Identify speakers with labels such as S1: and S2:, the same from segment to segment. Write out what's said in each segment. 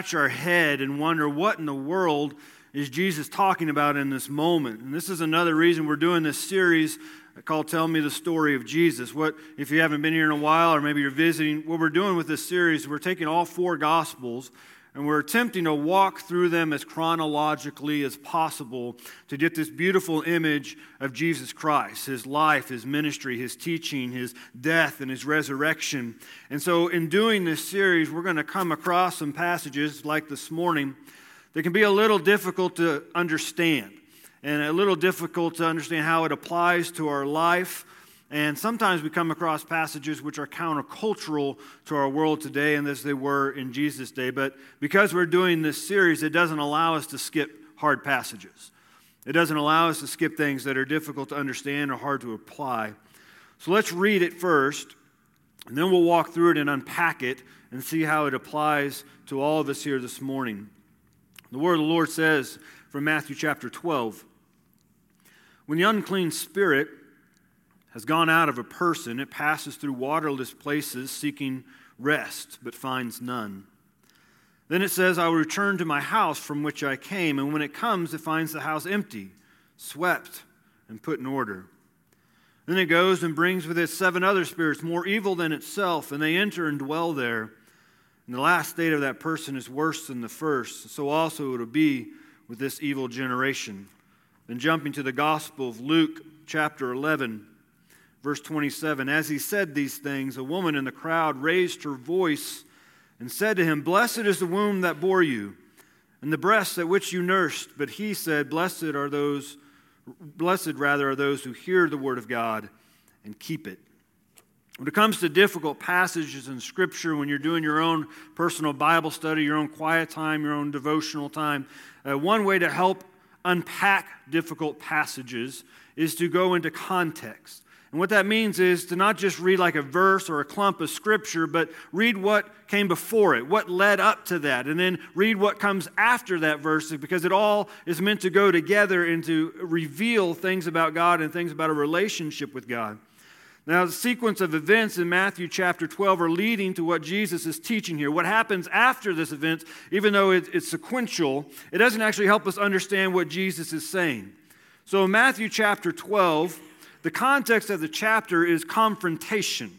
S1: scratch our head and wonder what in the world is Jesus talking about in this moment. And this is another reason we're doing this series called Tell Me the Story of Jesus. What if you haven't been here in a while or maybe you're visiting, what we're doing with this series, we're taking all four gospels and we're attempting to walk through them as chronologically as possible to get this beautiful image of Jesus Christ, his life, his ministry, his teaching, his death, and his resurrection. And so, in doing this series, we're going to come across some passages like this morning that can be a little difficult to understand and a little difficult to understand how it applies to our life and sometimes we come across passages which are countercultural to our world today and as they were in Jesus' day. But because we're doing this series, it doesn't allow us to skip hard passages. It doesn't allow us to skip things that are difficult to understand or hard to apply. So let's read it first, and then we'll walk through it and unpack it and see how it applies to all of us here this morning. The word of the Lord says from Matthew chapter 12 When the unclean spirit has gone out of a person, it passes through waterless places seeking rest, but finds none. Then it says, I will return to my house from which I came, and when it comes, it finds the house empty, swept, and put in order. Then it goes and brings with it seven other spirits more evil than itself, and they enter and dwell there. And the last state of that person is worse than the first. So also it will be with this evil generation. Then jumping to the Gospel of Luke, chapter 11. Verse 27 As he said these things, a woman in the crowd raised her voice and said to him, Blessed is the womb that bore you, and the breasts at which you nursed. But he said, Blessed are those, blessed rather are those who hear the word of God and keep it. When it comes to difficult passages in Scripture, when you're doing your own personal Bible study, your own quiet time, your own devotional time, uh, one way to help unpack difficult passages is to go into context. And what that means is to not just read like a verse or a clump of scripture, but read what came before it, what led up to that, and then read what comes after that verse, because it all is meant to go together and to reveal things about God and things about a relationship with God. Now, the sequence of events in Matthew chapter 12 are leading to what Jesus is teaching here. What happens after this event, even though it's sequential, it doesn't actually help us understand what Jesus is saying. So, in Matthew chapter 12, the context of the chapter is confrontation.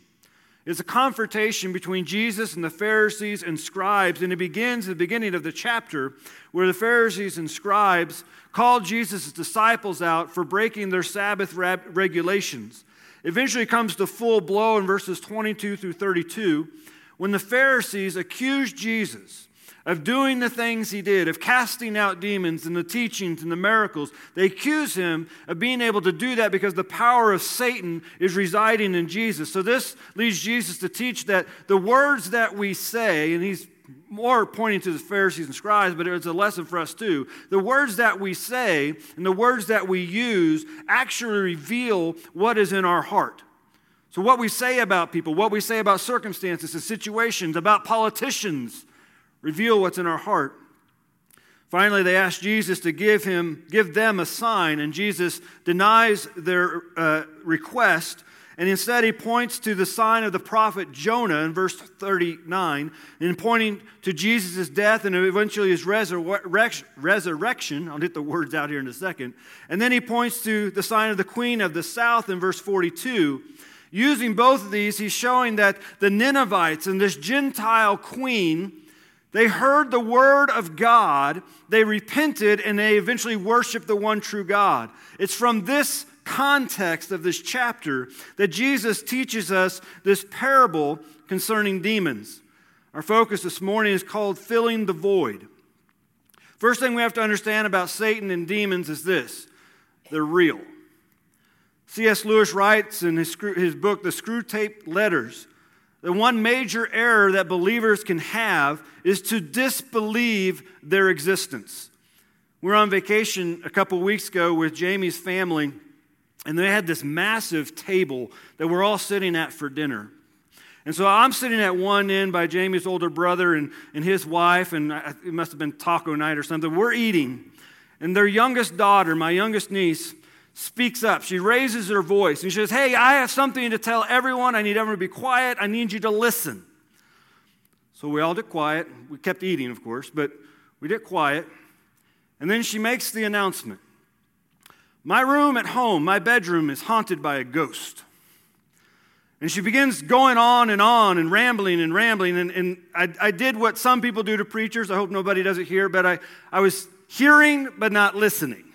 S1: It's a confrontation between Jesus and the Pharisees and scribes, and it begins at the beginning of the chapter where the Pharisees and scribes called Jesus' disciples out for breaking their Sabbath regulations. Eventually comes to full blow in verses 22 through 32 when the Pharisees accuse Jesus of doing the things he did, of casting out demons and the teachings and the miracles. They accuse him of being able to do that because the power of Satan is residing in Jesus. So this leads Jesus to teach that the words that we say, and he's more pointing to the Pharisees and scribes, but it's a lesson for us too. The words that we say and the words that we use actually reveal what is in our heart. So, what we say about people, what we say about circumstances and situations, about politicians, reveal what's in our heart. Finally, they ask Jesus to give him, give them a sign, and Jesus denies their uh, request, and instead he points to the sign of the prophet Jonah in verse 39, and pointing to Jesus' death and eventually his resurrection. I'll get the words out here in a second. And then he points to the sign of the queen of the south in verse 42. Using both of these, he's showing that the Ninevites and this Gentile queen they heard the word of God, they repented, and they eventually worshiped the one true God. It's from this context of this chapter that Jesus teaches us this parable concerning demons. Our focus this morning is called Filling the Void. First thing we have to understand about Satan and demons is this they're real. C.S. Lewis writes in his, his book, The Screwtape Letters, the one major error that believers can have is to disbelieve their existence. We were on vacation a couple weeks ago with Jamie's family, and they had this massive table that we're all sitting at for dinner. And so I'm sitting at one end by Jamie's older brother and, and his wife, and it must have been taco night or something. We're eating. And their youngest daughter, my youngest niece, speaks up. She raises her voice and she says, Hey, I have something to tell everyone. I need everyone to be quiet. I need you to listen. So we all did quiet. We kept eating, of course, but we did quiet. And then she makes the announcement My room at home, my bedroom, is haunted by a ghost. And she begins going on and on and rambling and rambling. And, and I, I did what some people do to preachers. I hope nobody does it here, but I, I was hearing but not listening,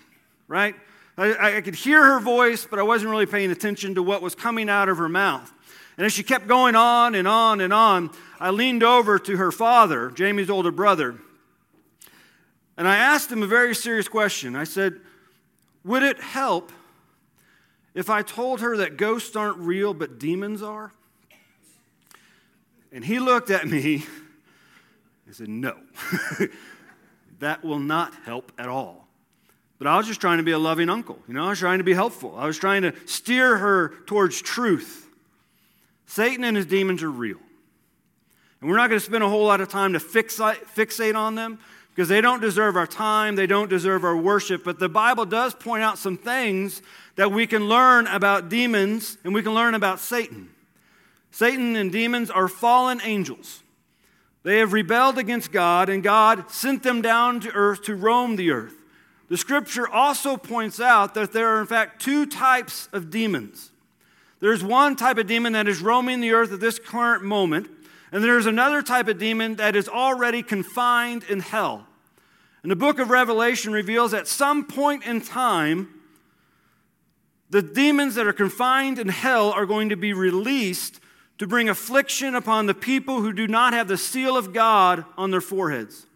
S1: right? I, I could hear her voice, but I wasn't really paying attention to what was coming out of her mouth. And as she kept going on and on and on, I leaned over to her father, Jamie's older brother, and I asked him a very serious question. I said, Would it help if I told her that ghosts aren't real but demons are? And he looked at me and said, No, that will not help at all. But I was just trying to be a loving uncle. You know, I was trying to be helpful. I was trying to steer her towards truth. Satan and his demons are real. And we're not going to spend a whole lot of time to fixate, fixate on them because they don't deserve our time, they don't deserve our worship. But the Bible does point out some things that we can learn about demons and we can learn about Satan. Satan and demons are fallen angels. They have rebelled against God, and God sent them down to earth to roam the earth. The scripture also points out that there are, in fact, two types of demons. There's one type of demon that is roaming the earth at this current moment, and there's another type of demon that is already confined in hell. And the book of Revelation reveals at some point in time, the demons that are confined in hell are going to be released to bring affliction upon the people who do not have the seal of God on their foreheads.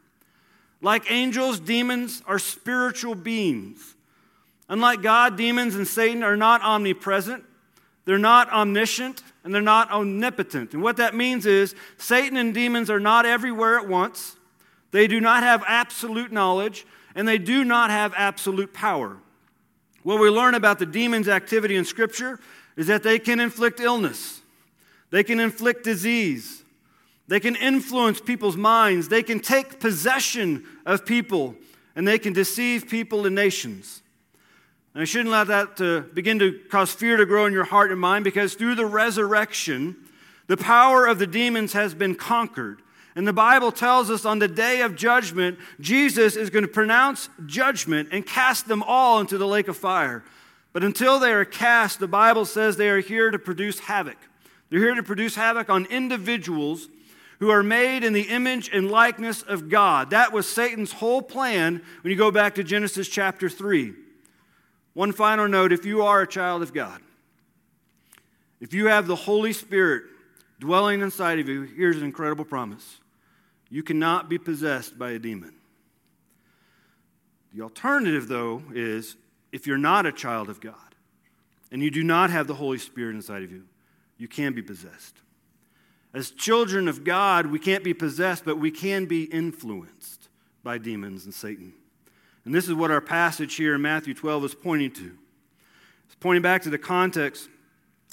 S1: Like angels, demons are spiritual beings. Unlike God, demons and Satan are not omnipresent, they're not omniscient, and they're not omnipotent. And what that means is Satan and demons are not everywhere at once. They do not have absolute knowledge, and they do not have absolute power. What we learn about the demon's activity in Scripture is that they can inflict illness, they can inflict disease, they can influence people's minds, they can take possession of people, and they can deceive people and nations. And I shouldn't let that uh, begin to cause fear to grow in your heart and mind because through the resurrection, the power of the demons has been conquered. And the Bible tells us on the day of judgment, Jesus is going to pronounce judgment and cast them all into the lake of fire. But until they are cast, the Bible says they are here to produce havoc. They're here to produce havoc on individuals who are made in the image and likeness of God. That was Satan's whole plan when you go back to Genesis chapter 3. One final note if you are a child of God, if you have the Holy Spirit dwelling inside of you, here's an incredible promise you cannot be possessed by a demon. The alternative, though, is if you're not a child of God and you do not have the Holy Spirit inside of you, you can be possessed. As children of God, we can't be possessed, but we can be influenced by demons and Satan. And this is what our passage here in Matthew 12 is pointing to. It's pointing back to the context.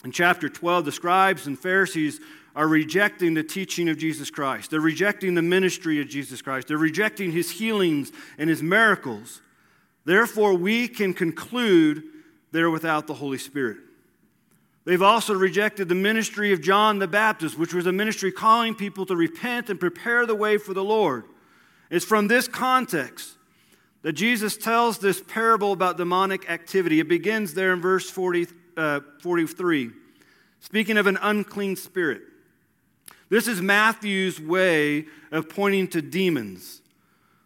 S1: In chapter 12, the scribes and Pharisees are rejecting the teaching of Jesus Christ. They're rejecting the ministry of Jesus Christ. They're rejecting his healings and his miracles. Therefore, we can conclude they're without the Holy Spirit. They've also rejected the ministry of John the Baptist, which was a ministry calling people to repent and prepare the way for the Lord. It's from this context that Jesus tells this parable about demonic activity. It begins there in verse 40, uh, 43, speaking of an unclean spirit. This is Matthew's way of pointing to demons.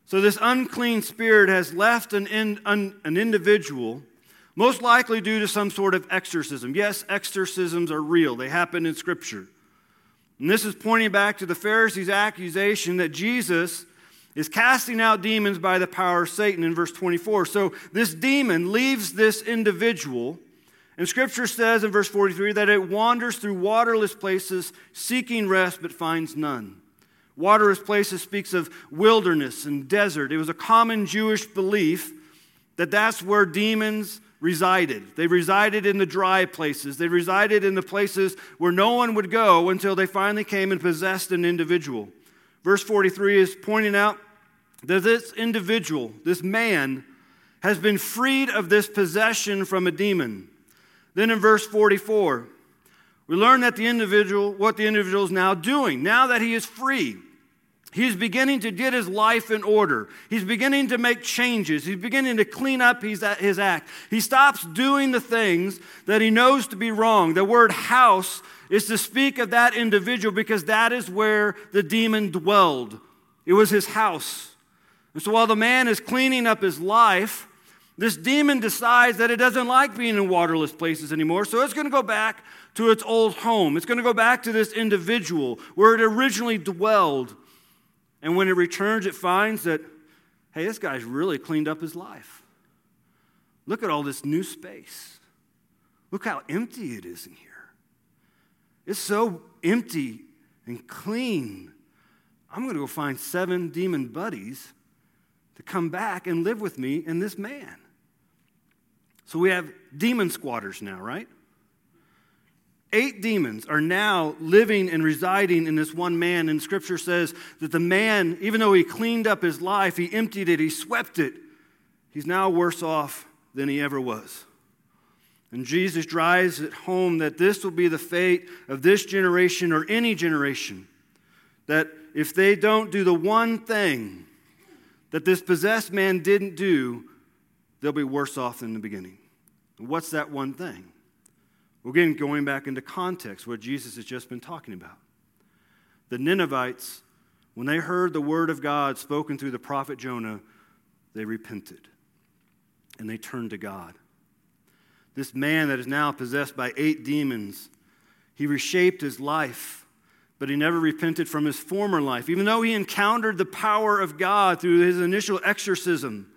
S1: So, this unclean spirit has left an, in, un, an individual, most likely due to some sort of exorcism. Yes, exorcisms are real, they happen in Scripture. And this is pointing back to the Pharisees' accusation that Jesus is casting out demons by the power of Satan in verse 24. So this demon leaves this individual, and scripture says in verse 43 that it wanders through waterless places seeking rest but finds none. Waterless places speaks of wilderness and desert. It was a common Jewish belief that that's where demons resided. They resided in the dry places. They resided in the places where no one would go until they finally came and possessed an individual. Verse 43 is pointing out that this individual, this man, has been freed of this possession from a demon. Then in verse 44, we learn that the individual, what the individual is now doing, now that he is free. He's beginning to get his life in order. He's beginning to make changes. He's beginning to clean up his, his act. He stops doing the things that he knows to be wrong. The word house is to speak of that individual because that is where the demon dwelled. It was his house. And so while the man is cleaning up his life, this demon decides that it doesn't like being in waterless places anymore, so it's going to go back to its old home. It's going to go back to this individual where it originally dwelled. And when it returns, it finds that, hey, this guy's really cleaned up his life. Look at all this new space. Look how empty it is in here. It's so empty and clean. I'm going to go find seven demon buddies to come back and live with me and this man. So we have demon squatters now, right? Eight demons are now living and residing in this one man, and scripture says that the man, even though he cleaned up his life, he emptied it, he swept it, he's now worse off than he ever was. And Jesus drives it home that this will be the fate of this generation or any generation. That if they don't do the one thing that this possessed man didn't do, they'll be worse off than the beginning. What's that one thing? Again, going back into context, what Jesus has just been talking about. The Ninevites, when they heard the word of God spoken through the prophet Jonah, they repented and they turned to God. This man that is now possessed by eight demons, he reshaped his life, but he never repented from his former life, even though he encountered the power of God through his initial exorcism.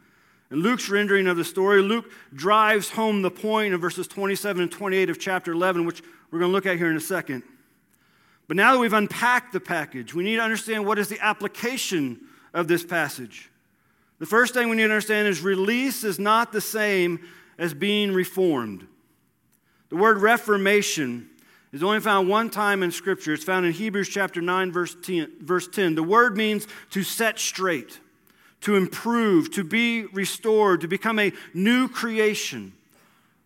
S1: In Luke's rendering of the story, Luke drives home the point of verses 27 and 28 of chapter 11, which we're going to look at here in a second. But now that we've unpacked the package, we need to understand what is the application of this passage. The first thing we need to understand is release is not the same as being reformed. The word reformation is only found one time in Scripture. It's found in Hebrews chapter 9, verse 10. Verse 10. The word means to set straight to improve, to be restored, to become a new creation.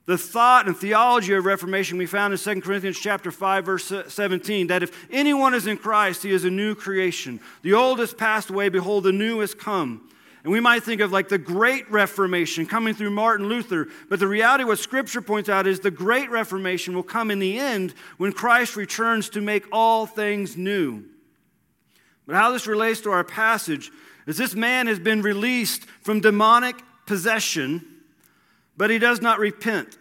S1: The thought and theology of Reformation we found in 2 Corinthians chapter 5 verse 17 that if anyone is in Christ he is a new creation. The old has passed away behold the new has come. And we might think of like the great reformation coming through Martin Luther, but the reality what scripture points out is the great reformation will come in the end when Christ returns to make all things new. But how this relates to our passage is this man has been released from demonic possession, but he does not repent.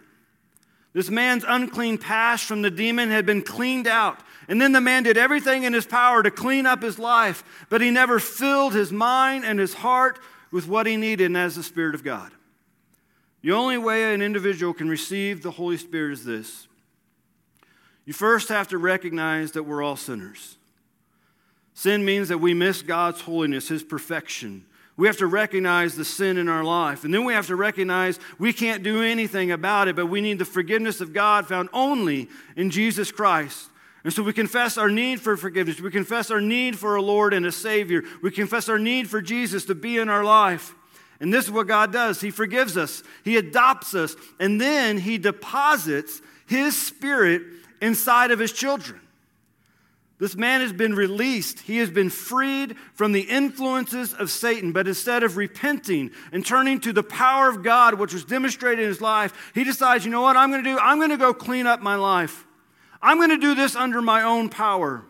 S1: This man's unclean past from the demon had been cleaned out. And then the man did everything in his power to clean up his life, but he never filled his mind and his heart with what he needed, and as the Spirit of God. The only way an individual can receive the Holy Spirit is this you first have to recognize that we're all sinners. Sin means that we miss God's holiness, His perfection. We have to recognize the sin in our life. And then we have to recognize we can't do anything about it, but we need the forgiveness of God found only in Jesus Christ. And so we confess our need for forgiveness. We confess our need for a Lord and a Savior. We confess our need for Jesus to be in our life. And this is what God does He forgives us, He adopts us, and then He deposits His Spirit inside of His children. This man has been released. He has been freed from the influences of Satan. But instead of repenting and turning to the power of God, which was demonstrated in his life, he decides, you know what I'm going to do? I'm going to go clean up my life. I'm going to do this under my own power.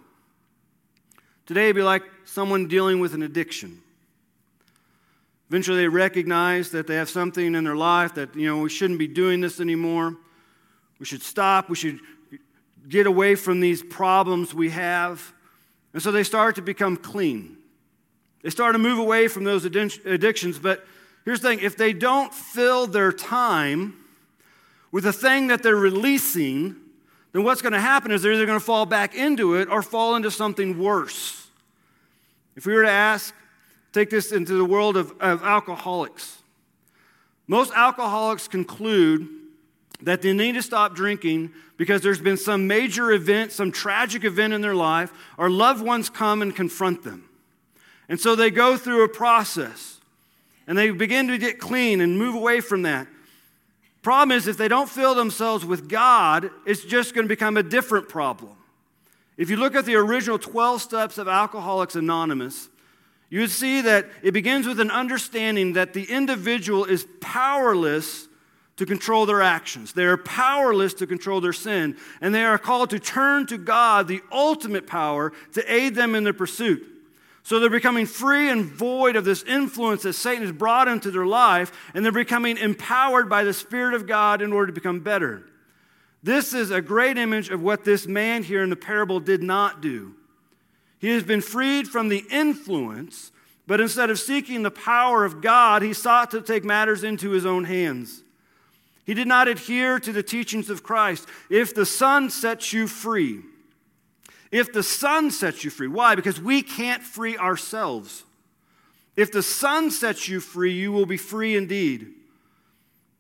S1: Today, it'd be like someone dealing with an addiction. Eventually, they recognize that they have something in their life that, you know, we shouldn't be doing this anymore. We should stop. We should get away from these problems we have. And so they start to become clean. They start to move away from those addictions. But here's the thing if they don't fill their time with the thing that they're releasing, then what's going to happen is they're either going to fall back into it or fall into something worse. If we were to ask, take this into the world of, of alcoholics, most alcoholics conclude that they need to stop drinking because there's been some major event, some tragic event in their life, or loved ones come and confront them. And so they go through a process and they begin to get clean and move away from that. Problem is, if they don't fill themselves with God, it's just going to become a different problem. If you look at the original 12 steps of Alcoholics Anonymous, you would see that it begins with an understanding that the individual is powerless to control their actions. They are powerless to control their sin, and they are called to turn to God, the ultimate power, to aid them in their pursuit. So they're becoming free and void of this influence that Satan has brought into their life, and they're becoming empowered by the Spirit of God in order to become better. This is a great image of what this man here in the parable did not do. He has been freed from the influence, but instead of seeking the power of God, he sought to take matters into his own hands. He did not adhere to the teachings of Christ. If the Son sets you free, if the Son sets you free, why? Because we can't free ourselves. If the Son sets you free, you will be free indeed.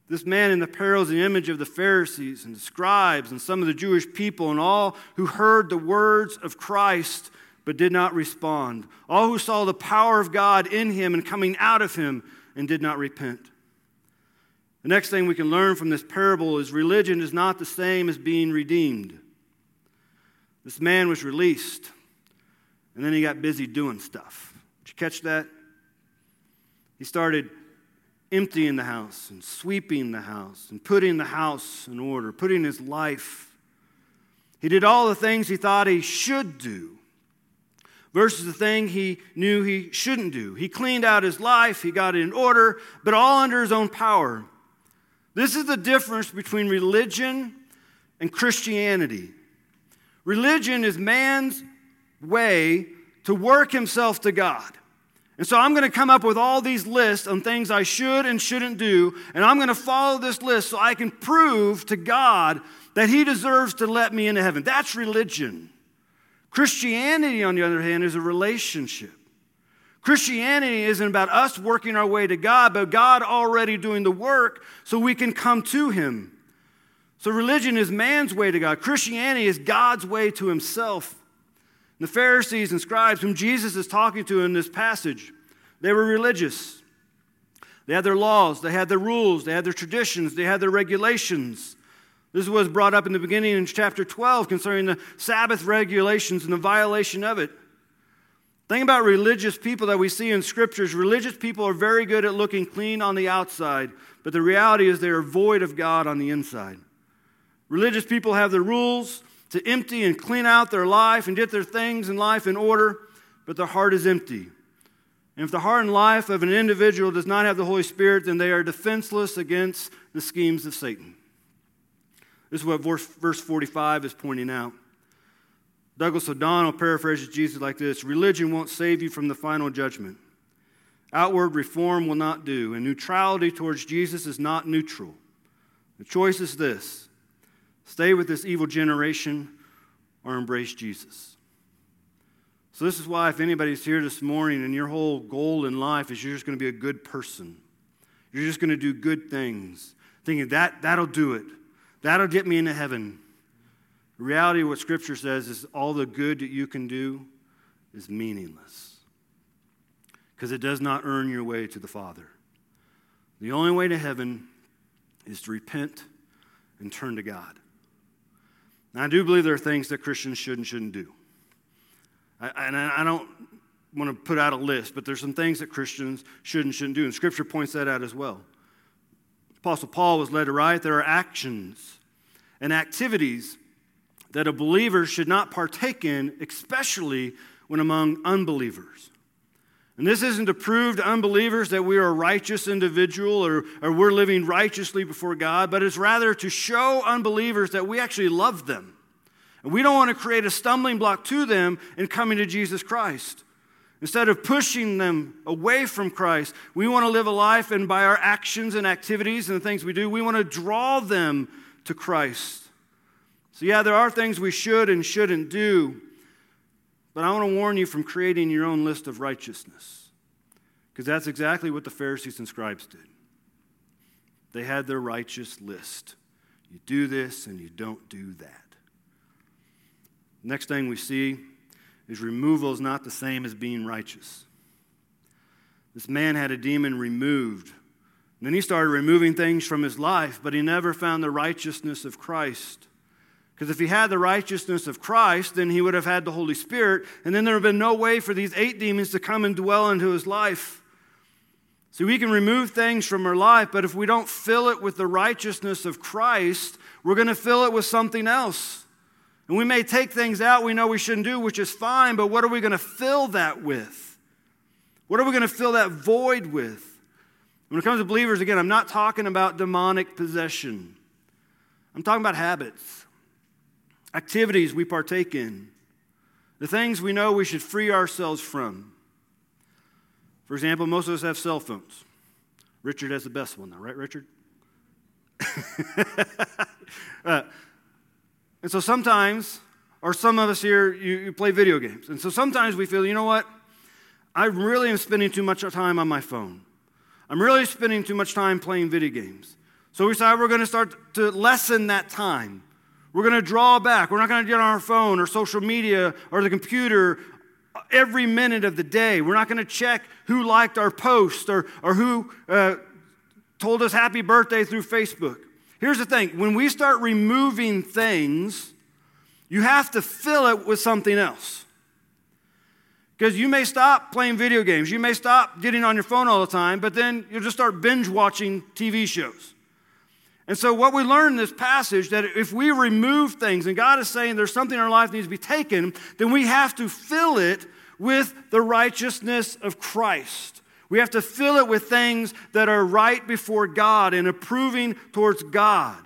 S1: This man in the parable is the image of the Pharisees and the scribes and some of the Jewish people and all who heard the words of Christ but did not respond. All who saw the power of God in him and coming out of him and did not repent. The next thing we can learn from this parable is religion is not the same as being redeemed. This man was released, and then he got busy doing stuff. Did you catch that? He started emptying the house and sweeping the house and putting the house in order, putting his life. He did all the things he thought he should do versus the thing he knew he shouldn't do. He cleaned out his life, he got it in order, but all under his own power. This is the difference between religion and Christianity. Religion is man's way to work himself to God. And so I'm going to come up with all these lists on things I should and shouldn't do, and I'm going to follow this list so I can prove to God that He deserves to let me into heaven. That's religion. Christianity, on the other hand, is a relationship. Christianity isn't about us working our way to God, but God already doing the work so we can come to Him. So religion is man's way to God. Christianity is God's way to Himself. The Pharisees and scribes, whom Jesus is talking to in this passage, they were religious. They had their laws, they had their rules, they had their traditions, they had their regulations. This was brought up in the beginning in chapter 12 concerning the Sabbath regulations and the violation of it. Thing about religious people that we see in scriptures, religious people are very good at looking clean on the outside, but the reality is they are void of God on the inside. Religious people have the rules to empty and clean out their life and get their things in life in order, but their heart is empty. And if the heart and life of an individual does not have the Holy Spirit, then they are defenseless against the schemes of Satan. This is what verse 45 is pointing out. Douglas O'Donnell paraphrases Jesus like this Religion won't save you from the final judgment. Outward reform will not do, and neutrality towards Jesus is not neutral. The choice is this stay with this evil generation or embrace Jesus. So, this is why, if anybody's here this morning and your whole goal in life is you're just going to be a good person, you're just going to do good things, thinking that, that'll do it. That'll get me into heaven. Reality of what Scripture says is all the good that you can do is meaningless because it does not earn your way to the Father. The only way to heaven is to repent and turn to God. Now, I do believe there are things that Christians should and shouldn't do. I, and I don't want to put out a list, but there's some things that Christians should and shouldn't do, and Scripture points that out as well. Apostle Paul was led to write there are actions and activities that a believer should not partake in, especially when among unbelievers. And this isn't to prove to unbelievers that we are a righteous individual or, or we're living righteously before God, but it's rather to show unbelievers that we actually love them. And we don't want to create a stumbling block to them in coming to Jesus Christ. Instead of pushing them away from Christ, we want to live a life, and by our actions and activities and the things we do, we want to draw them to Christ. So, yeah, there are things we should and shouldn't do, but I want to warn you from creating your own list of righteousness, because that's exactly what the Pharisees and scribes did. They had their righteous list. You do this and you don't do that. Next thing we see is removal is not the same as being righteous. This man had a demon removed. And then he started removing things from his life, but he never found the righteousness of Christ Because if he had the righteousness of Christ, then he would have had the Holy Spirit, and then there would have been no way for these eight demons to come and dwell into his life. See, we can remove things from our life, but if we don't fill it with the righteousness of Christ, we're going to fill it with something else. And we may take things out we know we shouldn't do, which is fine, but what are we going to fill that with? What are we going to fill that void with? When it comes to believers, again, I'm not talking about demonic possession. I'm talking about habits, activities we partake in, the things we know we should free ourselves from. For example, most of us have cell phones. Richard has the best one, though, right, Richard? uh, and so sometimes, or some of us here, you, you play video games. And so sometimes we feel, you know what? I really am spending too much time on my phone. I'm really spending too much time playing video games. So we decide we're going to start to lessen that time. We're going to draw back. We're not going to get on our phone or social media or the computer every minute of the day. We're not going to check who liked our post or, or who uh, told us happy birthday through Facebook. Here's the thing when we start removing things, you have to fill it with something else. Because you may stop playing video games, you may stop getting on your phone all the time, but then you'll just start binge watching TV shows. And so, what we learn in this passage that if we remove things, and God is saying there's something in our life needs to be taken, then we have to fill it with the righteousness of Christ. We have to fill it with things that are right before God and approving towards God.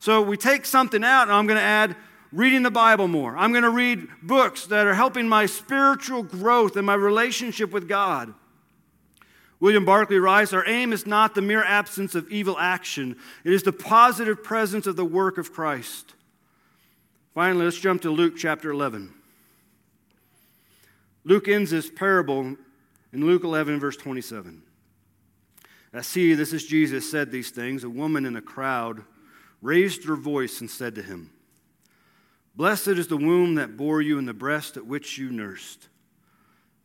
S1: So we take something out, and I'm going to add reading the Bible more. I'm going to read books that are helping my spiritual growth and my relationship with God. William Barclay writes Our aim is not the mere absence of evil action, it is the positive presence of the work of Christ. Finally, let's jump to Luke chapter 11. Luke ends this parable in Luke 11, verse 27. I see, this is Jesus said these things. A woman in the crowd raised her voice and said to him, Blessed is the womb that bore you and the breast at which you nursed.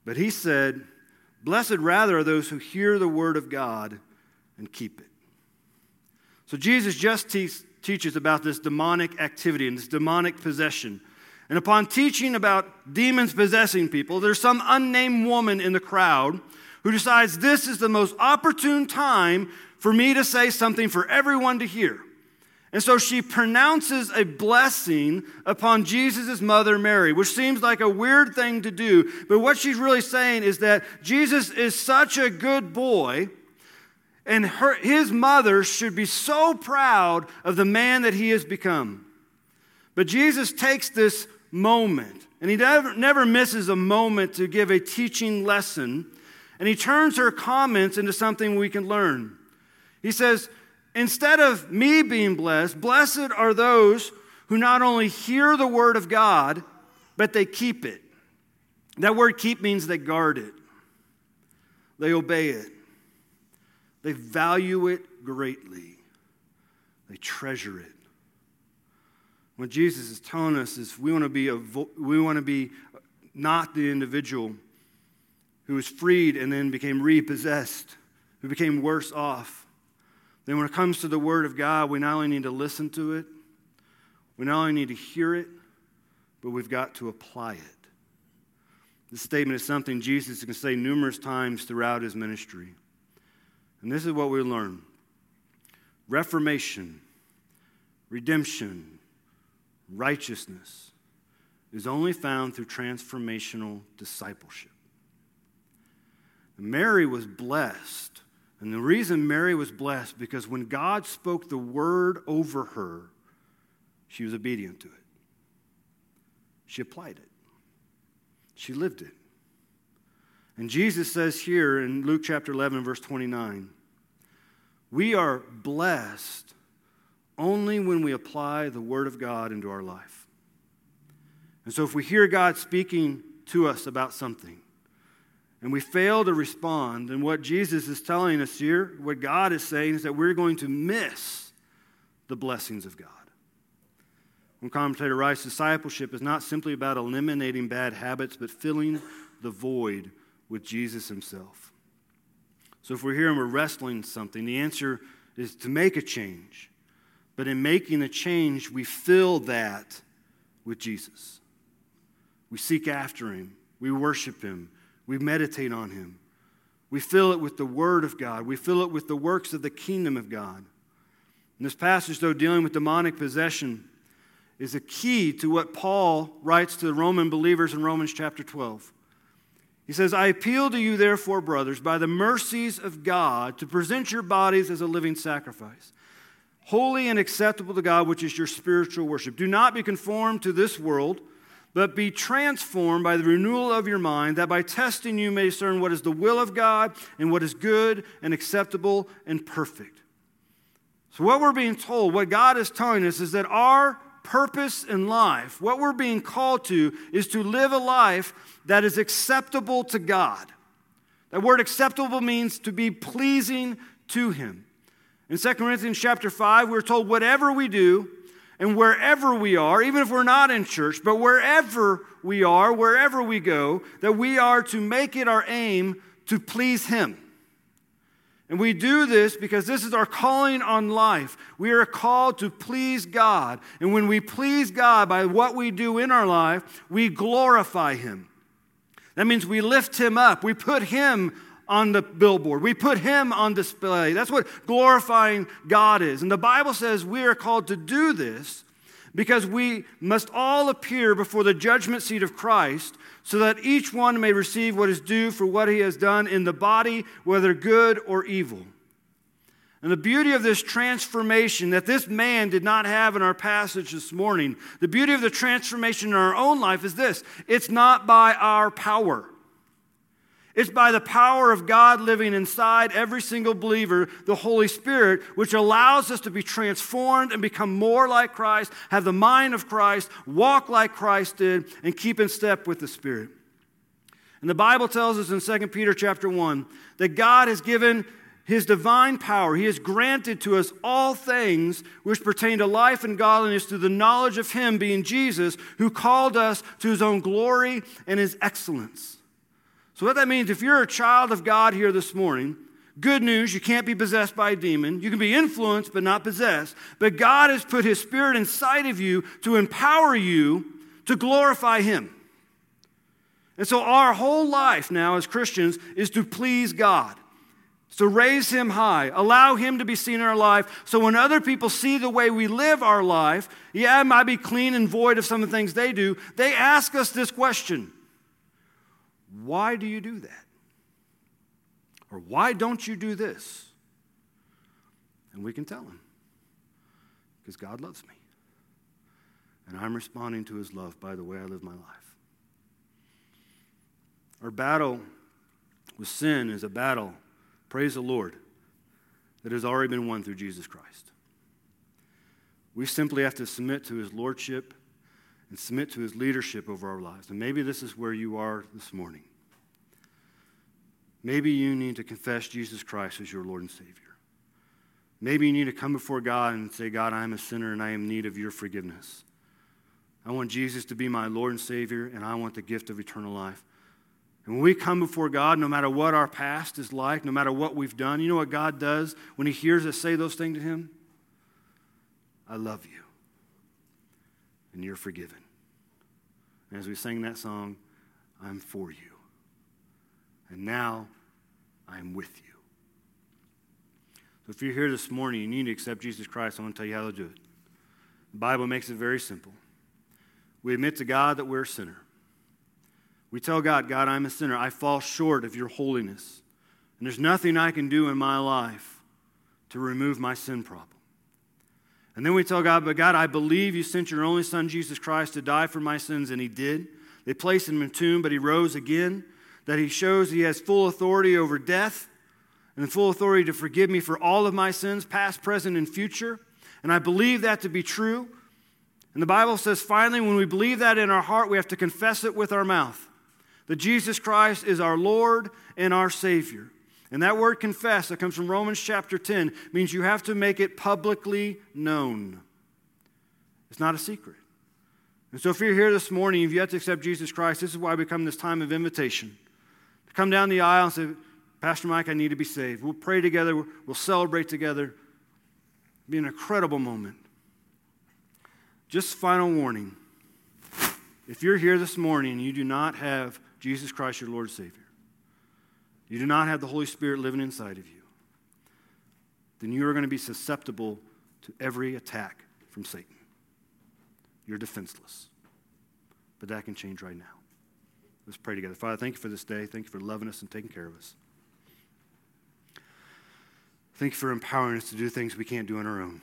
S1: But he said, Blessed rather are those who hear the word of God and keep it. So Jesus just te- teaches about this demonic activity and this demonic possession. And upon teaching about demons possessing people, there's some unnamed woman in the crowd who decides this is the most opportune time for me to say something for everyone to hear. And so she pronounces a blessing upon Jesus' mother, Mary, which seems like a weird thing to do. But what she's really saying is that Jesus is such a good boy, and her, his mother should be so proud of the man that he has become. But Jesus takes this moment, and he never, never misses a moment to give a teaching lesson, and he turns her comments into something we can learn. He says, Instead of me being blessed, blessed are those who not only hear the word of God, but they keep it. That word keep means they guard it, they obey it, they value it greatly, they treasure it. What Jesus is telling us is we want to be, a, we want to be not the individual who was freed and then became repossessed, who became worse off then, when it comes to the Word of God, we not only need to listen to it, we not only need to hear it, but we've got to apply it. This statement is something Jesus can say numerous times throughout his ministry. And this is what we learn Reformation, redemption, righteousness is only found through transformational discipleship. Mary was blessed and the reason Mary was blessed because when God spoke the word over her, she was obedient to it. She applied it. She lived it. And Jesus says here in Luke chapter 11, verse 29, we are blessed only when we apply the Word of God into our life. And so if we hear God speaking to us about something, and we fail to respond, and what Jesus is telling us here, what God is saying, is that we're going to miss the blessings of God. One commentator writes discipleship is not simply about eliminating bad habits, but filling the void with Jesus himself. So if we're here and we're wrestling something, the answer is to make a change. But in making a change, we fill that with Jesus. We seek after him, we worship him, we meditate on him. We fill it with the Word of God. We fill it with the works of the kingdom of God. This passage, though, dealing with demonic possession, is a key to what Paul writes to the Roman believers in Romans chapter 12. He says, I appeal to you, therefore, brothers, by the mercies of God, to present your bodies as a living sacrifice, holy and acceptable to God, which is your spiritual worship. Do not be conformed to this world but be transformed by the renewal of your mind, that by testing you may discern what is the will of God and what is good and acceptable and perfect. So, what we're being told, what God is telling us, is that our purpose in life, what we're being called to, is to live a life that is acceptable to God. That word acceptable means to be pleasing to Him. In 2 Corinthians chapter 5, we're told, whatever we do, and wherever we are, even if we're not in church, but wherever we are, wherever we go, that we are to make it our aim to please Him. And we do this because this is our calling on life. We are called to please God. And when we please God by what we do in our life, we glorify Him. That means we lift Him up, we put Him on the billboard. We put him on display. That's what glorifying God is. And the Bible says we are called to do this because we must all appear before the judgment seat of Christ so that each one may receive what is due for what he has done in the body, whether good or evil. And the beauty of this transformation that this man did not have in our passage this morning, the beauty of the transformation in our own life is this it's not by our power. It's by the power of God living inside every single believer, the Holy Spirit, which allows us to be transformed and become more like Christ, have the mind of Christ, walk like Christ did, and keep in step with the Spirit. And the Bible tells us in 2 Peter chapter 1 that God has given his divine power. He has granted to us all things which pertain to life and godliness through the knowledge of him, being Jesus, who called us to his own glory and his excellence. So, what that means, if you're a child of God here this morning, good news, you can't be possessed by a demon. You can be influenced, but not possessed. But God has put His Spirit inside of you to empower you to glorify Him. And so, our whole life now as Christians is to please God. So raise him high. Allow him to be seen in our life. So when other people see the way we live our life, yeah, it might be clean and void of some of the things they do. They ask us this question why do you do that? Or why don't you do this? And we can tell him because God loves me. And I'm responding to his love by the way I live my life. Our battle with sin is a battle, praise the Lord, that has already been won through Jesus Christ. We simply have to submit to his lordship and submit to his leadership over our lives. And maybe this is where you are this morning. Maybe you need to confess Jesus Christ as your Lord and Savior. Maybe you need to come before God and say, God, I am a sinner and I am in need of your forgiveness. I want Jesus to be my Lord and Savior, and I want the gift of eternal life. And when we come before God, no matter what our past is like, no matter what we've done, you know what God does when He hears us say those things to Him? I love you and you're forgiven. And as we sang that song, I'm for you. And now I'm with you. So if you're here this morning, you need to accept Jesus Christ. I want to tell you how to do it. The Bible makes it very simple. We admit to God that we're a sinner. We tell God, God, I'm a sinner. I fall short of your holiness. And there's nothing I can do in my life to remove my sin problem. And then we tell God, but God, I believe you sent your only son, Jesus Christ, to die for my sins, and he did. They placed him in a tomb, but he rose again. That he shows he has full authority over death and full authority to forgive me for all of my sins, past, present, and future. And I believe that to be true. And the Bible says, finally, when we believe that in our heart, we have to confess it with our mouth that Jesus Christ is our Lord and our Savior. And that word confess that comes from Romans chapter 10 means you have to make it publicly known. It's not a secret. And so if you're here this morning, if you have to accept Jesus Christ, this is why we come this time of invitation. To come down the aisle and say, Pastor Mike, I need to be saved. We'll pray together, we'll celebrate together. It'll be an incredible moment. Just final warning. If you're here this morning and you do not have Jesus Christ, your Lord and Savior, you do not have the Holy Spirit living inside of you, then you are going to be susceptible to every attack from Satan. You're defenseless. But that can change right now. Let's pray together. Father, thank you for this day. Thank you for loving us and taking care of us. Thank you for empowering us to do things we can't do on our own.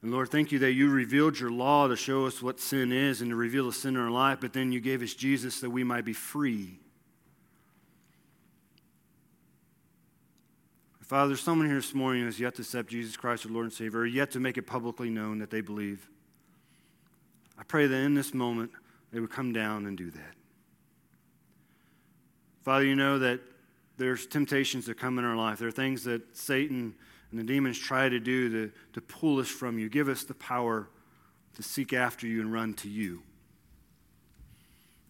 S1: And Lord, thank you that you revealed your law to show us what sin is and to reveal the sin in our life, but then you gave us Jesus that we might be free. Father, there's someone here this morning who has yet to accept Jesus Christ, our Lord and Savior, or yet to make it publicly known that they believe. I pray that in this moment they would come down and do that. Father, you know that there's temptations that come in our life. There are things that Satan and the demons try to do to, to pull us from you. Give us the power to seek after you and run to you.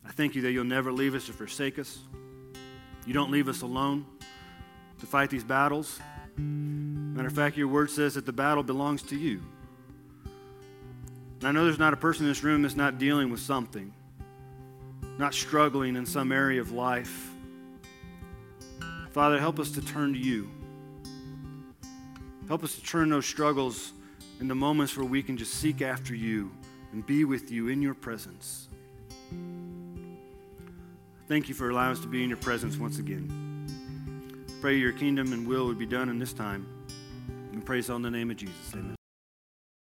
S1: I thank you that you'll never leave us or forsake us. You don't leave us alone to fight these battles. Matter of fact, your word says that the battle belongs to you. And I know there's not a person in this room that's not dealing with something, not struggling in some area of life. Father, help us to turn to you. Help us to turn those struggles into moments where we can just seek after you and be with you in your presence. Thank you for allowing us to be in your presence once again. Pray your kingdom and will would be done in this time. And praise on the name of Jesus. Amen.